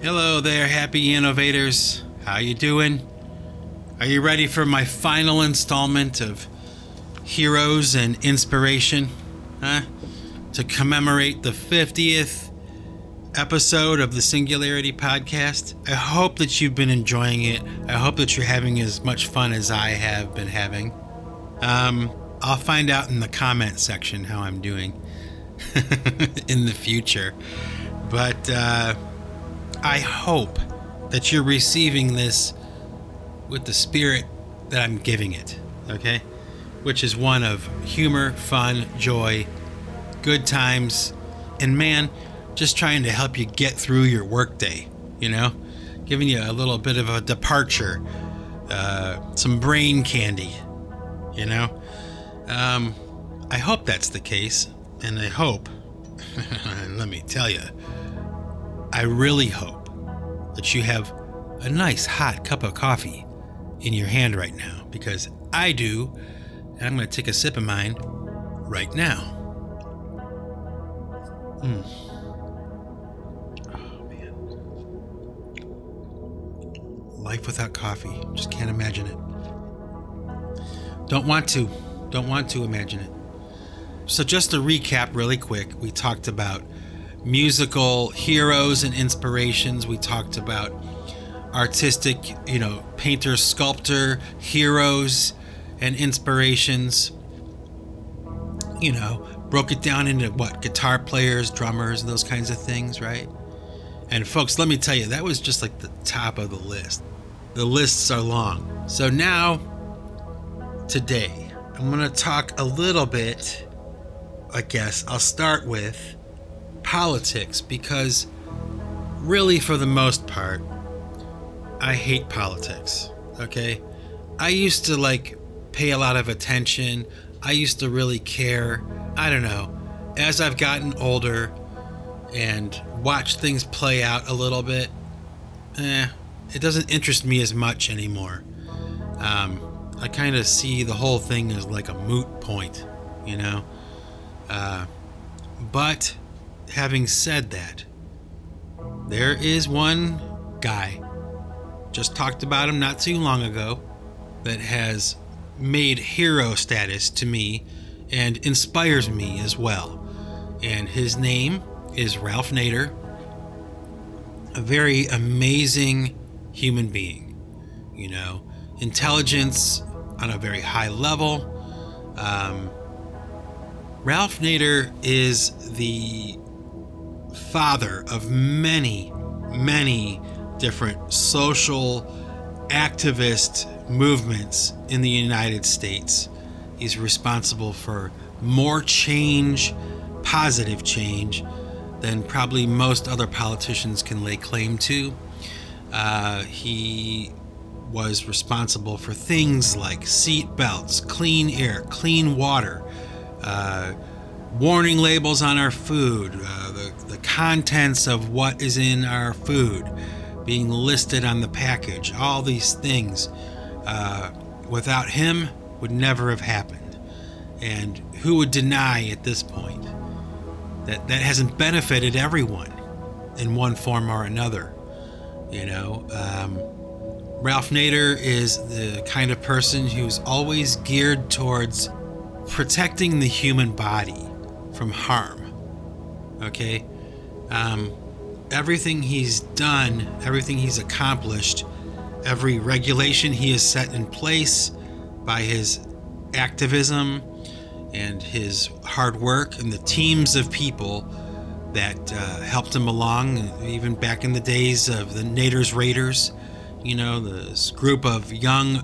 Hello there, happy innovators. How you doing? Are you ready for my final installment of Heroes and Inspiration? Huh? To commemorate the 50th episode of the Singularity podcast. I hope that you've been enjoying it. I hope that you're having as much fun as I have been having. Um, I'll find out in the comment section how I'm doing in the future. But uh, I hope that you're receiving this with the spirit that I'm giving it, okay? Which is one of humor, fun, joy, good times, and man, just trying to help you get through your workday, you know? Giving you a little bit of a departure, uh, some brain candy, you know? Um, I hope that's the case, and I hope, let me tell you, I really hope that you have a nice hot cup of coffee in your hand right now because I do, and I'm going to take a sip of mine right now. Mm. Oh, man. Life without coffee. Just can't imagine it. Don't want to. Don't want to imagine it. So, just to recap really quick, we talked about musical heroes and inspirations. We talked about artistic, you know, painter, sculptor, heroes and inspirations. You know, broke it down into what guitar players, drummers, and those kinds of things, right? And folks, let me tell you, that was just like the top of the list. The lists are long. So now, today, I'm going to talk a little bit, I guess, I'll start with politics because, really, for the most part, I hate politics, okay? I used to like pay a lot of attention. I used to really care. I don't know. As I've gotten older and watched things play out a little bit, eh, it doesn't interest me as much anymore. Um, I kind of see the whole thing as like a moot point, you know? Uh, but having said that, there is one guy, just talked about him not too long ago, that has made hero status to me and inspires me as well. And his name is Ralph Nader, a very amazing human being. You know, intelligence on a very high level. Um, Ralph Nader is the father of many, many different social activist movements in the United States. He's responsible for more change, positive change, than probably most other politicians can lay claim to. Uh, he was responsible for things like seat belts, clean air, clean water, uh, warning labels on our food, uh, the, contents of what is in our food being listed on the package, all these things uh, without him would never have happened. And who would deny at this point that that hasn't benefited everyone in one form or another? You know, um, Ralph Nader is the kind of person who's always geared towards protecting the human body from harm. Okay? Um, everything he's done, everything he's accomplished, every regulation he has set in place by his activism and his hard work and the teams of people that uh, helped him along, even back in the days of the Nader's Raiders, you know, this group of young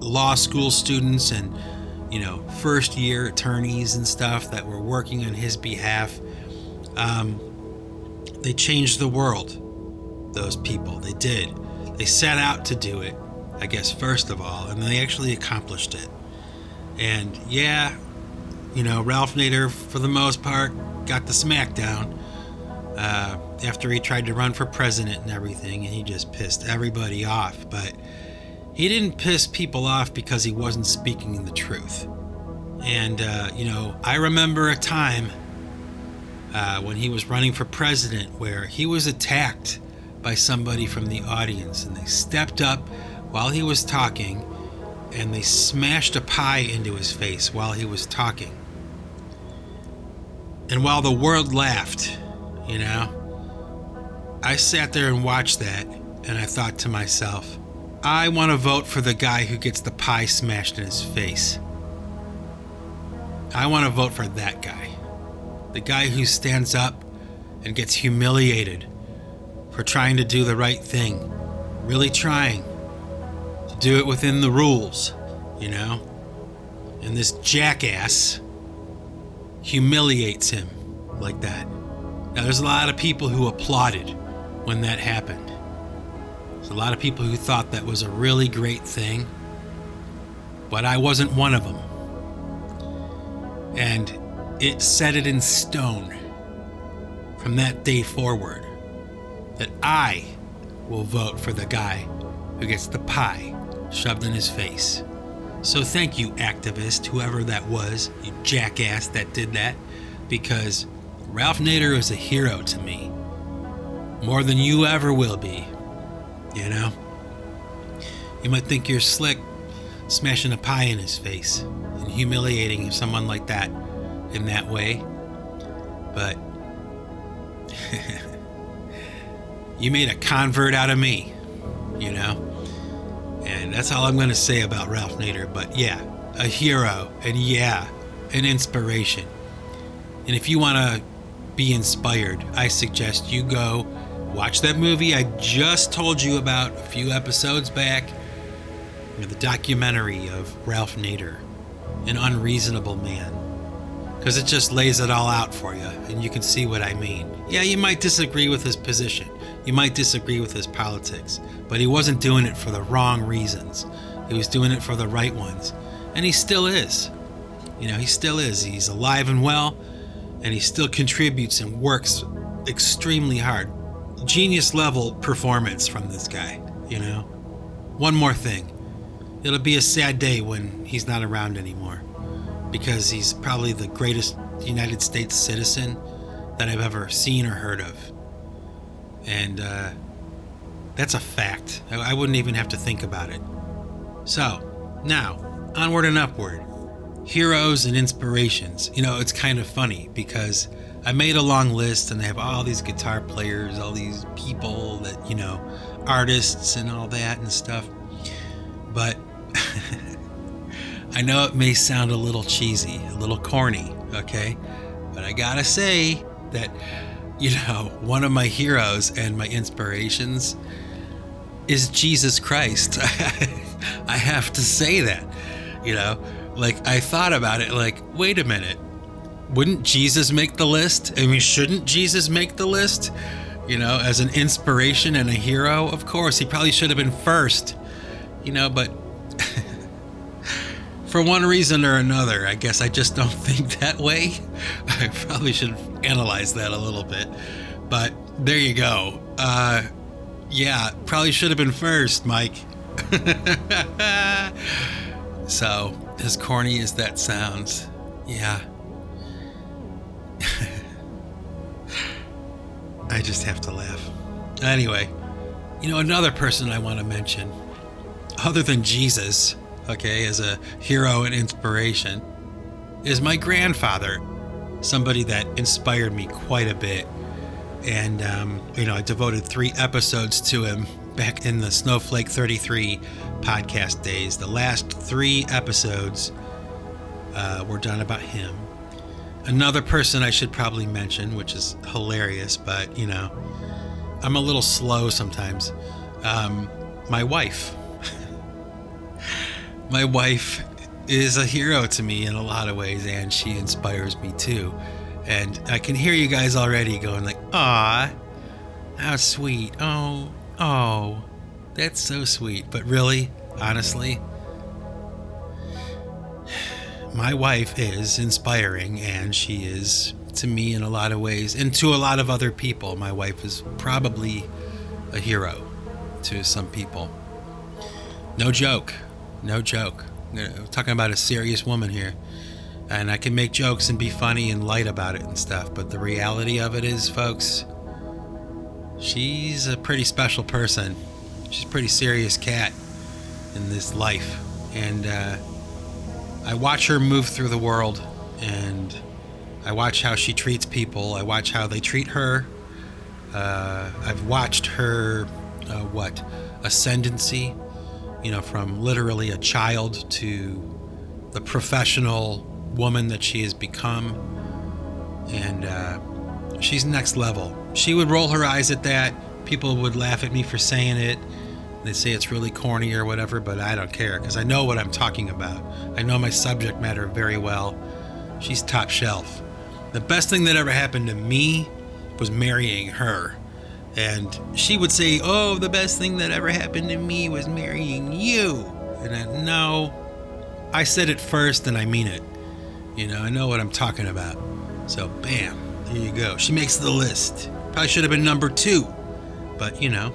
law school students and, you know, first year attorneys and stuff that were working on his behalf. Um, they changed the world, those people. They did. They set out to do it, I guess, first of all, and they actually accomplished it. And yeah, you know, Ralph Nader, for the most part, got the smackdown uh, after he tried to run for president and everything, and he just pissed everybody off. But he didn't piss people off because he wasn't speaking the truth. And, uh, you know, I remember a time uh, when he was running for president where he was attacked by somebody from the audience, and they stepped up while he was talking and they smashed a pie into his face while he was talking. And while the world laughed, you know, I sat there and watched that and I thought to myself, I want to vote for the guy who gets the pie smashed in his face. I want to vote for that guy. The guy who stands up and gets humiliated for trying to do the right thing. Really trying to do it within the rules, you know? And this jackass humiliates him like that. Now, there's a lot of people who applauded when that happened. There's a lot of people who thought that was a really great thing, but I wasn't one of them. And it set it in stone from that day forward that I will vote for the guy who gets the pie shoved in his face. So thank you, activist, whoever that was, you jackass that did that, because Ralph Nader is a hero to me. More than you ever will be. You know? You might think you're slick smashing a pie in his face and humiliating someone like that in that way. But you made a convert out of me, you know? And that's all I'm going to say about Ralph Nader. But yeah, a hero, and yeah, an inspiration. And if you want to be inspired, I suggest you go watch that movie I just told you about a few episodes back the documentary of Ralph Nader, An Unreasonable Man. Because it just lays it all out for you, and you can see what I mean. Yeah, you might disagree with his position, you might disagree with his politics, but he wasn't doing it for the wrong reasons. He was doing it for the right ones. And he still is. You know, he still is. He's alive and well, and he still contributes and works extremely hard. Genius level performance from this guy, you know? One more thing. It'll be a sad day when he's not around anymore because he's probably the greatest United States citizen that I've ever seen or heard of. And uh, that's a fact. I, I wouldn't even have to think about it. So, now, onward and upward. Heroes and inspirations. You know, it's kind of funny because I made a long list and I have all these guitar players, all these people that, you know, artists and all that and stuff. But I know it may sound a little cheesy, a little corny, okay? But I gotta say that, you know, one of my heroes and my inspirations is Jesus Christ. I have to say that, you know? Like, I thought about it, like, wait a minute. Wouldn't Jesus make the list? I mean, shouldn't Jesus make the list? You know, as an inspiration and a hero? Of course, he probably should have been first, you know, but for one reason or another, I guess I just don't think that way. I probably should analyze that a little bit. But there you go. Uh, yeah, probably should have been first, Mike. so, as corny as that sounds, yeah. I just have to laugh. Anyway, you know, another person I want to mention, other than Jesus, okay, as a hero and inspiration, is my grandfather, somebody that inspired me quite a bit. And, um, you know, I devoted three episodes to him back in the Snowflake 33 podcast days. The last three episodes uh, were done about him. Another person I should probably mention, which is hilarious, but, you know, I'm a little slow sometimes. Um, my wife my wife is a hero to me in a lot of ways, and she inspires me too. And I can hear you guys already going like, "Ah, how sweet! Oh, oh, that's so sweet." But really, honestly, my wife is inspiring, and she is to me in a lot of ways, and to a lot of other people. My wife is probably a hero to some people. No joke. No joke. We're talking about a serious woman here. And I can make jokes and be funny and light about it and stuff, but the reality of it is, folks, she's a pretty special person. She's a pretty serious cat in this life. And uh, I watch her move through the world and I watch how she treats people. I watch how they treat her. Uh, I've watched her, uh, what, ascendancy, you know, from literally a child to the professional woman that she has become. And uh, she's next level. She would roll her eyes at that. People would laugh at me for saying it. They say it's really corny or whatever, but I don't care because I know what I'm talking about. I know my subject matter very well. She's top shelf. The best thing that ever happened to me was marrying her. And she would say, Oh, the best thing that ever happened to me was marrying you. And I, no, I said it first and I mean it. You know, I know what I'm talking about. So, bam, there you go. She makes the list. Probably should have been number two. But, you know,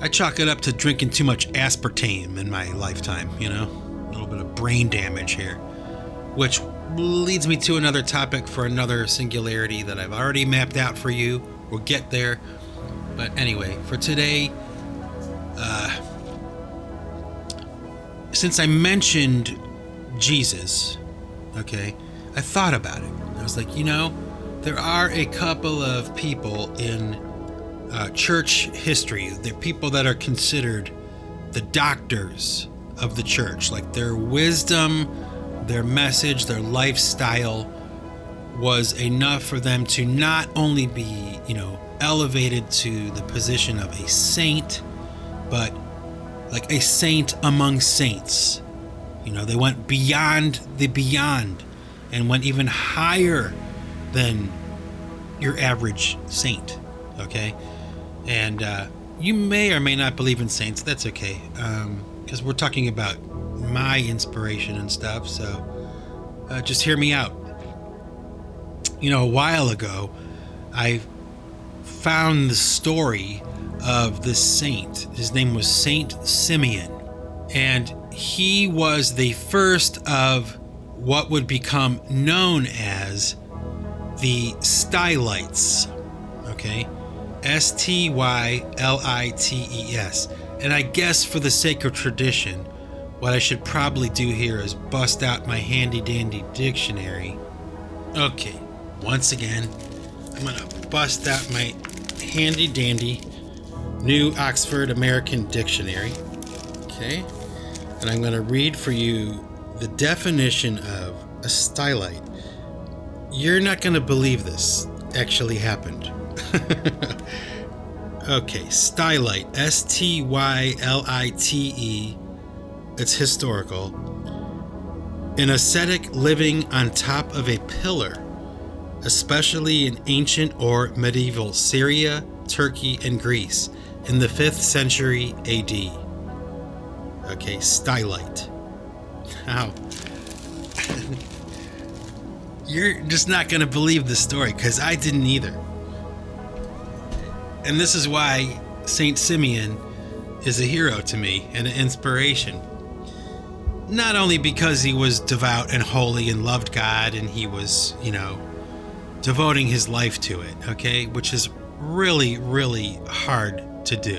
I chalk it up to drinking too much aspartame in my lifetime, you know? A little bit of brain damage here. Which leads me to another topic for another singularity that I've already mapped out for you. We'll get there. But anyway, for today, uh, since I mentioned Jesus, okay, I thought about it. I was like, you know, there are a couple of people in uh, church history, the people that are considered the doctors of the church, like their wisdom their message, their lifestyle was enough for them to not only be, you know, elevated to the position of a saint, but like a saint among saints. You know, they went beyond the beyond and went even higher than your average saint. Okay. And uh, you may or may not believe in saints. That's okay. Because um, we're talking about my inspiration and stuff. So uh, just hear me out. You know, a while ago, I found the story of this saint. His name was Saint Simeon. And he was the first of what would become known as the Stylites. Okay? S T Y L I T E S. And I guess for the sake of tradition, what I should probably do here is bust out my handy dandy dictionary. Okay, once again, I'm gonna bust out my handy dandy new Oxford American Dictionary. Okay, and I'm gonna read for you the definition of a stylite. You're not gonna believe this actually happened. okay, stylite, S T Y L I T E it's historical. An ascetic living on top of a pillar, especially in ancient or medieval Syria, Turkey, and Greece in the 5th century AD. Okay, stylite. How? You're just not going to believe the story because I didn't either. And this is why Saint Simeon is a hero to me and an inspiration not only because he was devout and holy and loved God and he was, you know, devoting his life to it, okay, which is really, really hard to do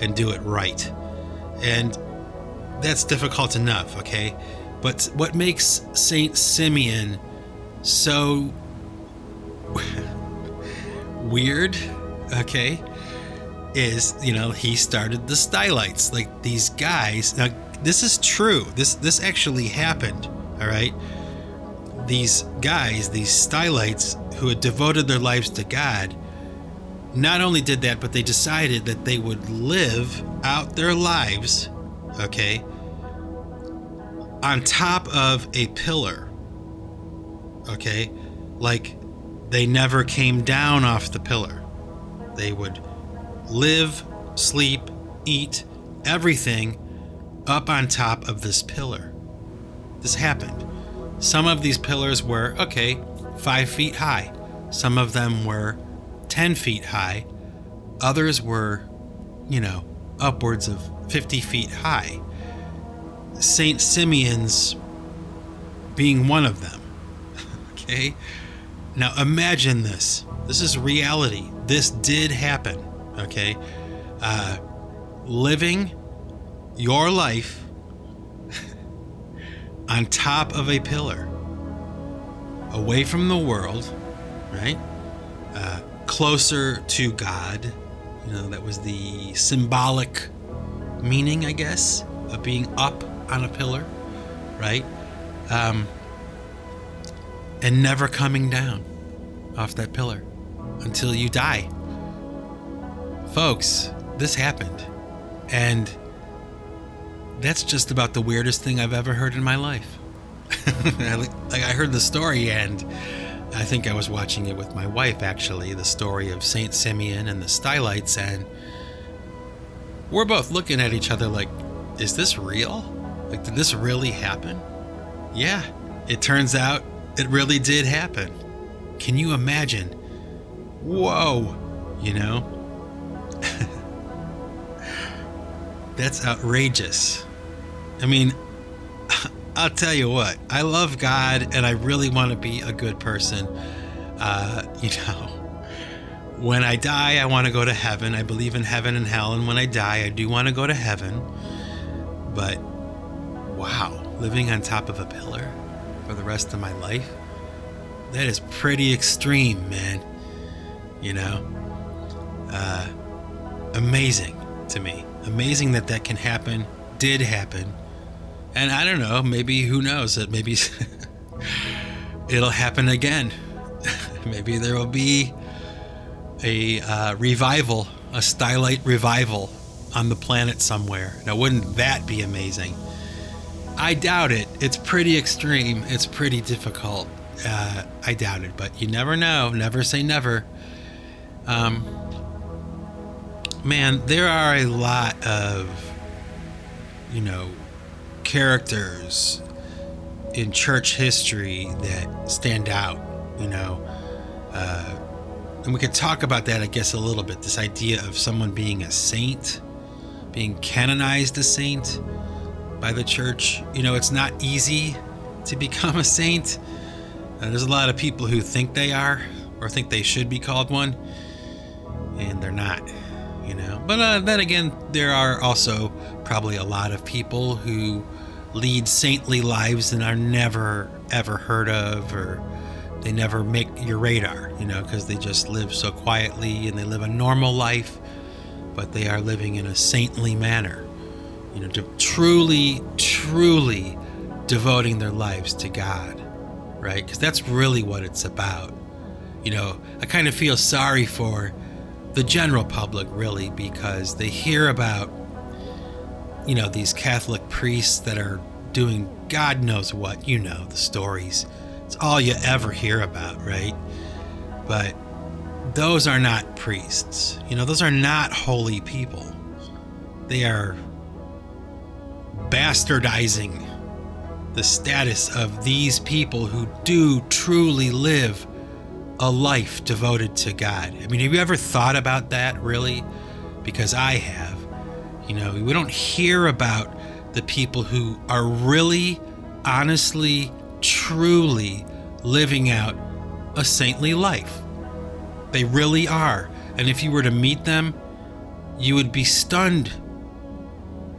and do it right. And that's difficult enough, okay? But what makes Saint Simeon so weird, okay, is, you know, he started the Stylites. Like these guys, now this is true. This this actually happened. All right. These guys, these stylites who had devoted their lives to God, not only did that, but they decided that they would live out their lives, okay, on top of a pillar. Okay? Like they never came down off the pillar. They would live, sleep, eat, everything up on top of this pillar. This happened. Some of these pillars were, okay, five feet high. Some of them were 10 feet high. Others were, you know, upwards of 50 feet high. St. Simeon's being one of them. okay? Now imagine this. This is reality. this did happen. Okay, uh, living your life on top of a pillar, away from the world, right? Uh, closer to God. You know, that was the symbolic meaning, I guess, of being up on a pillar, right? Um, and never coming down off that pillar until you die. Folks, this happened. And that's just about the weirdest thing I've ever heard in my life. like I heard the story and I think I was watching it with my wife actually, the story of Saint Simeon and the Stylites and we're both looking at each other like is this real? Like did this really happen? Yeah, it turns out it really did happen. Can you imagine? Whoa, you know? That's outrageous. I mean, I'll tell you what, I love God and I really want to be a good person. Uh, you know, when I die, I want to go to heaven. I believe in heaven and hell. And when I die, I do want to go to heaven. But wow, living on top of a pillar for the rest of my life, that is pretty extreme, man. You know, uh, amazing to me. Amazing that that can happen, did happen and I don't know, maybe who knows that maybe it'll happen again. maybe there will be a uh, revival, a Stylite revival on the planet somewhere. Now, wouldn't that be amazing? I doubt it. It's pretty extreme. It's pretty difficult. Uh, I doubt it, but you never know. Never say never. Um, man, there are a lot of, you know, characters in church history that stand out, you know. Uh, and we could talk about that, I guess, a little bit. This idea of someone being a saint, being canonized a saint by the church. You know, it's not easy to become a saint. Uh, there's a lot of people who think they are or think they should be called one, and they're not, you know. But uh, then again, there are also probably a lot of people who lead saintly lives and are never ever heard of or they never make your radar, you know, because they just live so quietly and they live a normal life, but they are living in a saintly manner, you know, truly, truly devoting their lives to God, right? Because that's really what it's about. You know, I kind of feel sorry for the general public, really, because they hear about you know, these Catholic priests that are doing God knows what, you know, the stories. It's all you ever hear about, right? But those are not priests. You know, those are not holy people. They are bastardizing the status of these people who do truly live a life devoted to God. I mean, have you ever thought about that, really? Because I have. You know, we don't hear about the people who are really, honestly, truly living out a saintly life. They really are. And if you were to meet them, you would be stunned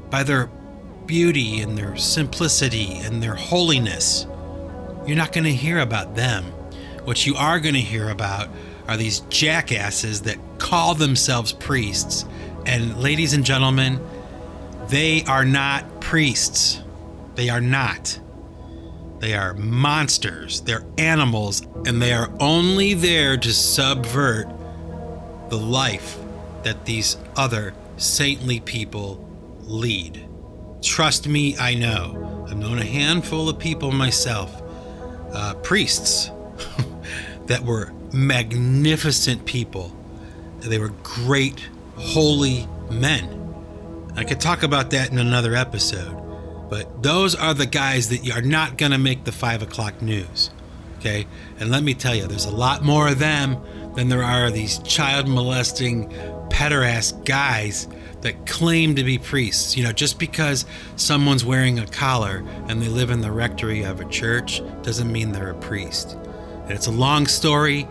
by their beauty and their simplicity and their holiness. You're not going to hear about them. What you are going to hear about are these jackasses that call themselves priests and ladies and gentlemen, they are not priests. They are not. They are monsters. They're animals, and they are only there to subvert the life that these other saintly people lead. Trust me, I know. I've known a handful of people myself, uh, priests, that were magnificent people. They were great holy men. I could talk about that in another episode, but those are the guys that are not going to make the five o'clock news. Okay? And let me tell you, there's a lot more of them than there are these child molesting, pederast guys that claim to be priests. You know, just because someone's wearing a collar and they live in the rectory of a church doesn't mean they're a priest. And it's a long story.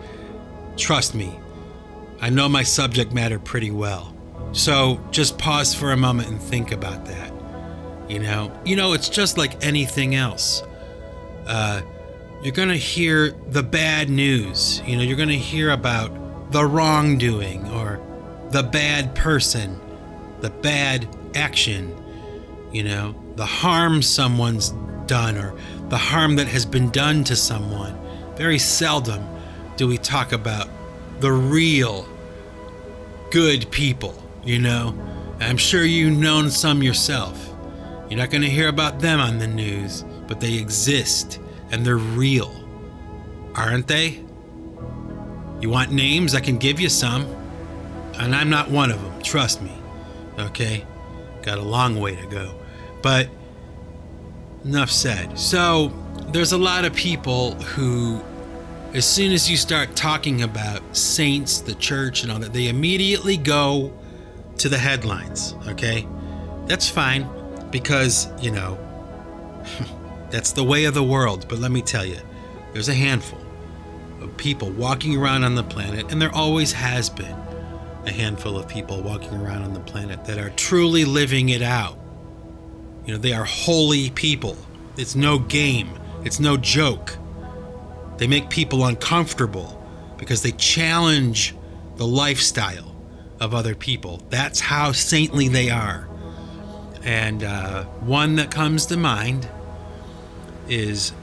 Trust me, I know my subject matter pretty well. So just pause for a moment and think about that. You know, you know, it's just like anything else. Uh, you're to hear the bad news. You know, you're to hear about the wrongdoing or the bad person, the bad action, you know, the harm someone's done or the harm that has been done to someone. Very seldom do we talk about the real good people, you know. I'm sure you've known some yourself. You're not going to hear about them on the news, but they exist and they're real. Aren't they? You want names? I can give you some. And I'm not one of them, trust me. Okay? Got a long way to go. But enough said. So, there's a lot of people who, as soon as you start talking about saints, the church, and all that, they immediately go to the headlines. Okay? That's fine because, you know, that's the way of the world. But let me tell you, there's a handful of people walking around on the planet, and there always has been a handful of people walking around on the planet that are truly living it out. You know, they are holy people. It's no game, it's no joke. They make people uncomfortable because they challenge the lifestyle of other people. That's how saintly they are. And uh, one that comes to mind is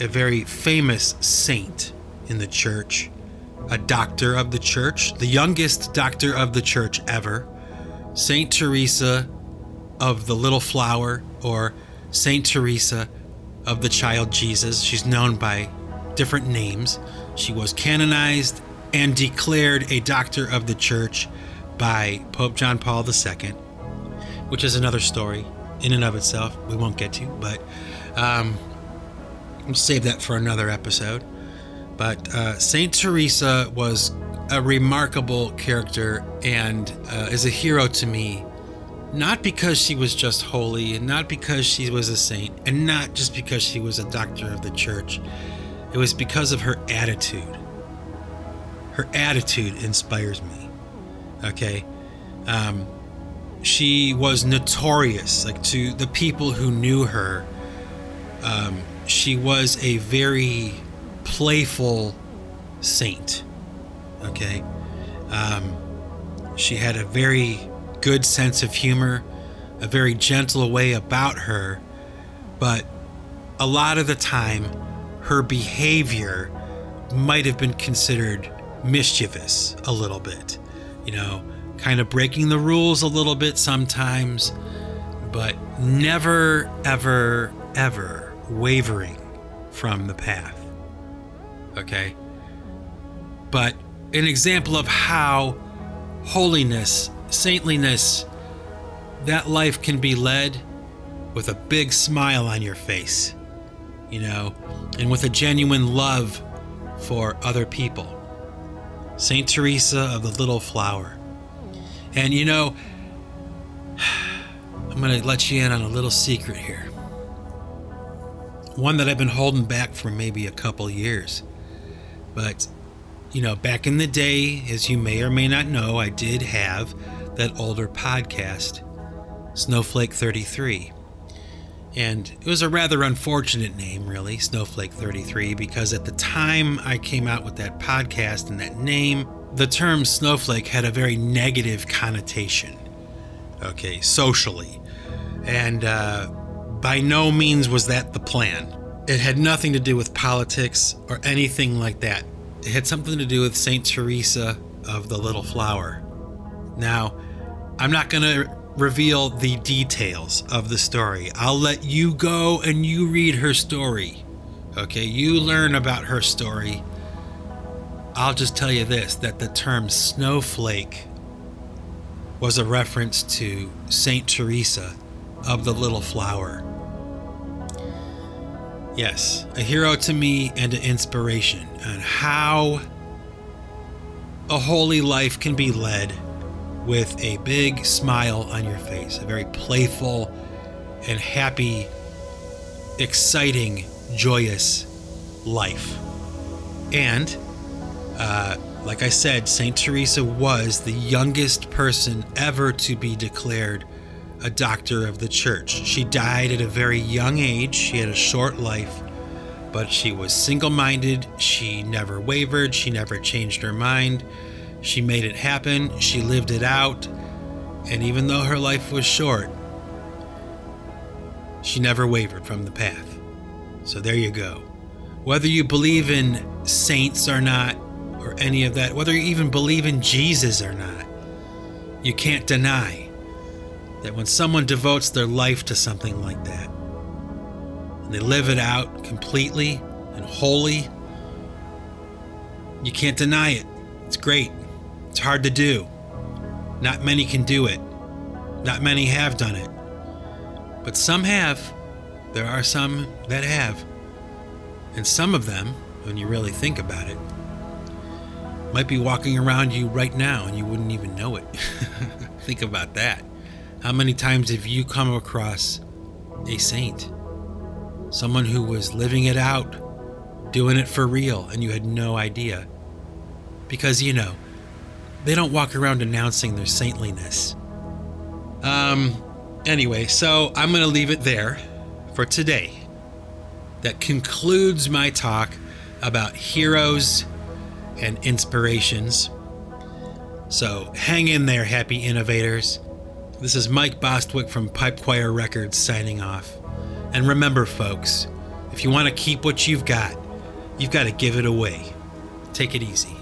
a very famous saint in the church, a doctor of the church, the youngest doctor of the church ever, Saint Teresa of the Little Flower, or Saint Teresa of the Child Jesus. She's known by different names. She was canonized and declared a doctor of the church by Pope John Paul II, which is another story in and of itself. We won't get to, but um, We'll save that for another episode. But uh, Saint Teresa was a remarkable character and uh, is a hero to me, not because she was just holy and not because she was a saint and not just because she was a doctor of the church. It was because of her attitude. Her attitude inspires me. Okay. Um, she was notorious, like to the people who knew her. Um, she was a very playful saint. Okay. Um, she had a very good sense of humor, a very gentle way about her, but a lot of the time, her behavior might have been considered mischievous a little bit. You know, kind of breaking the rules a little bit sometimes, but never, ever, ever wavering from the path. Okay? But an example of how holiness, saintliness, that life can be led with a big smile on your face, you know, and with a genuine love for other people. St. Teresa of the Little Flower. And you know, I'm going to let you in on a little secret here one that I've been holding back for maybe a couple years. But, you know, back in the day, as you may or may not know, I did have that older podcast, Snowflake 33. And it was a rather unfortunate name, really, Snowflake 33, because at the time I came out with that podcast and that name, the term snowflake had a very negative connotation, okay, socially. And, uh, by no means was that the plan. It had nothing to do with politics or anything like that. It had something to do with St. Teresa of the Little Flower. Now, I'm not going to reveal the details of the story. I'll let you go and you read her story. Okay, you learn about her story. I'll just tell you this that the term snowflake was a reference to St. Teresa of the Little Flower. Yes, a hero to me and an inspiration on how a holy life can be led with a big smile on your face, a very playful and happy, exciting, joyous life. And uh, like I said, St. Teresa was the youngest person ever to be declared a doctor of the church. She died at a very young age, she had a short life, but she was single minded, she never wavered, she never changed her mind. She made it happen, she lived it out, and even though her life was short, she never wavered from the path. So there you go. Whether you believe in saints or not, or any of that, whether you even believe in Jesus or not, you can't deny that when someone devotes their life to something like that, and they live it out completely and wholly, you can't deny it. It's great. It's hard to do. Not many can do it. Not many have done it. But some have. There are some that have. And some of them, when you really think about it, might be walking around you right now and you wouldn't even know it. think about that. How many times have you come across a saint? Someone who was living it out, doing it for real, and you had no idea. Because, you know, they don't walk around announcing their saintliness. Um, anyway, so I'm going to leave it there for today. That concludes my talk about heroes and inspirations. So hang in there, happy innovators. This is Mike Bostwick from Pipe Choir Records signing off. And remember, folks, if you want to keep what you've got, you've got to give it away. Take it easy.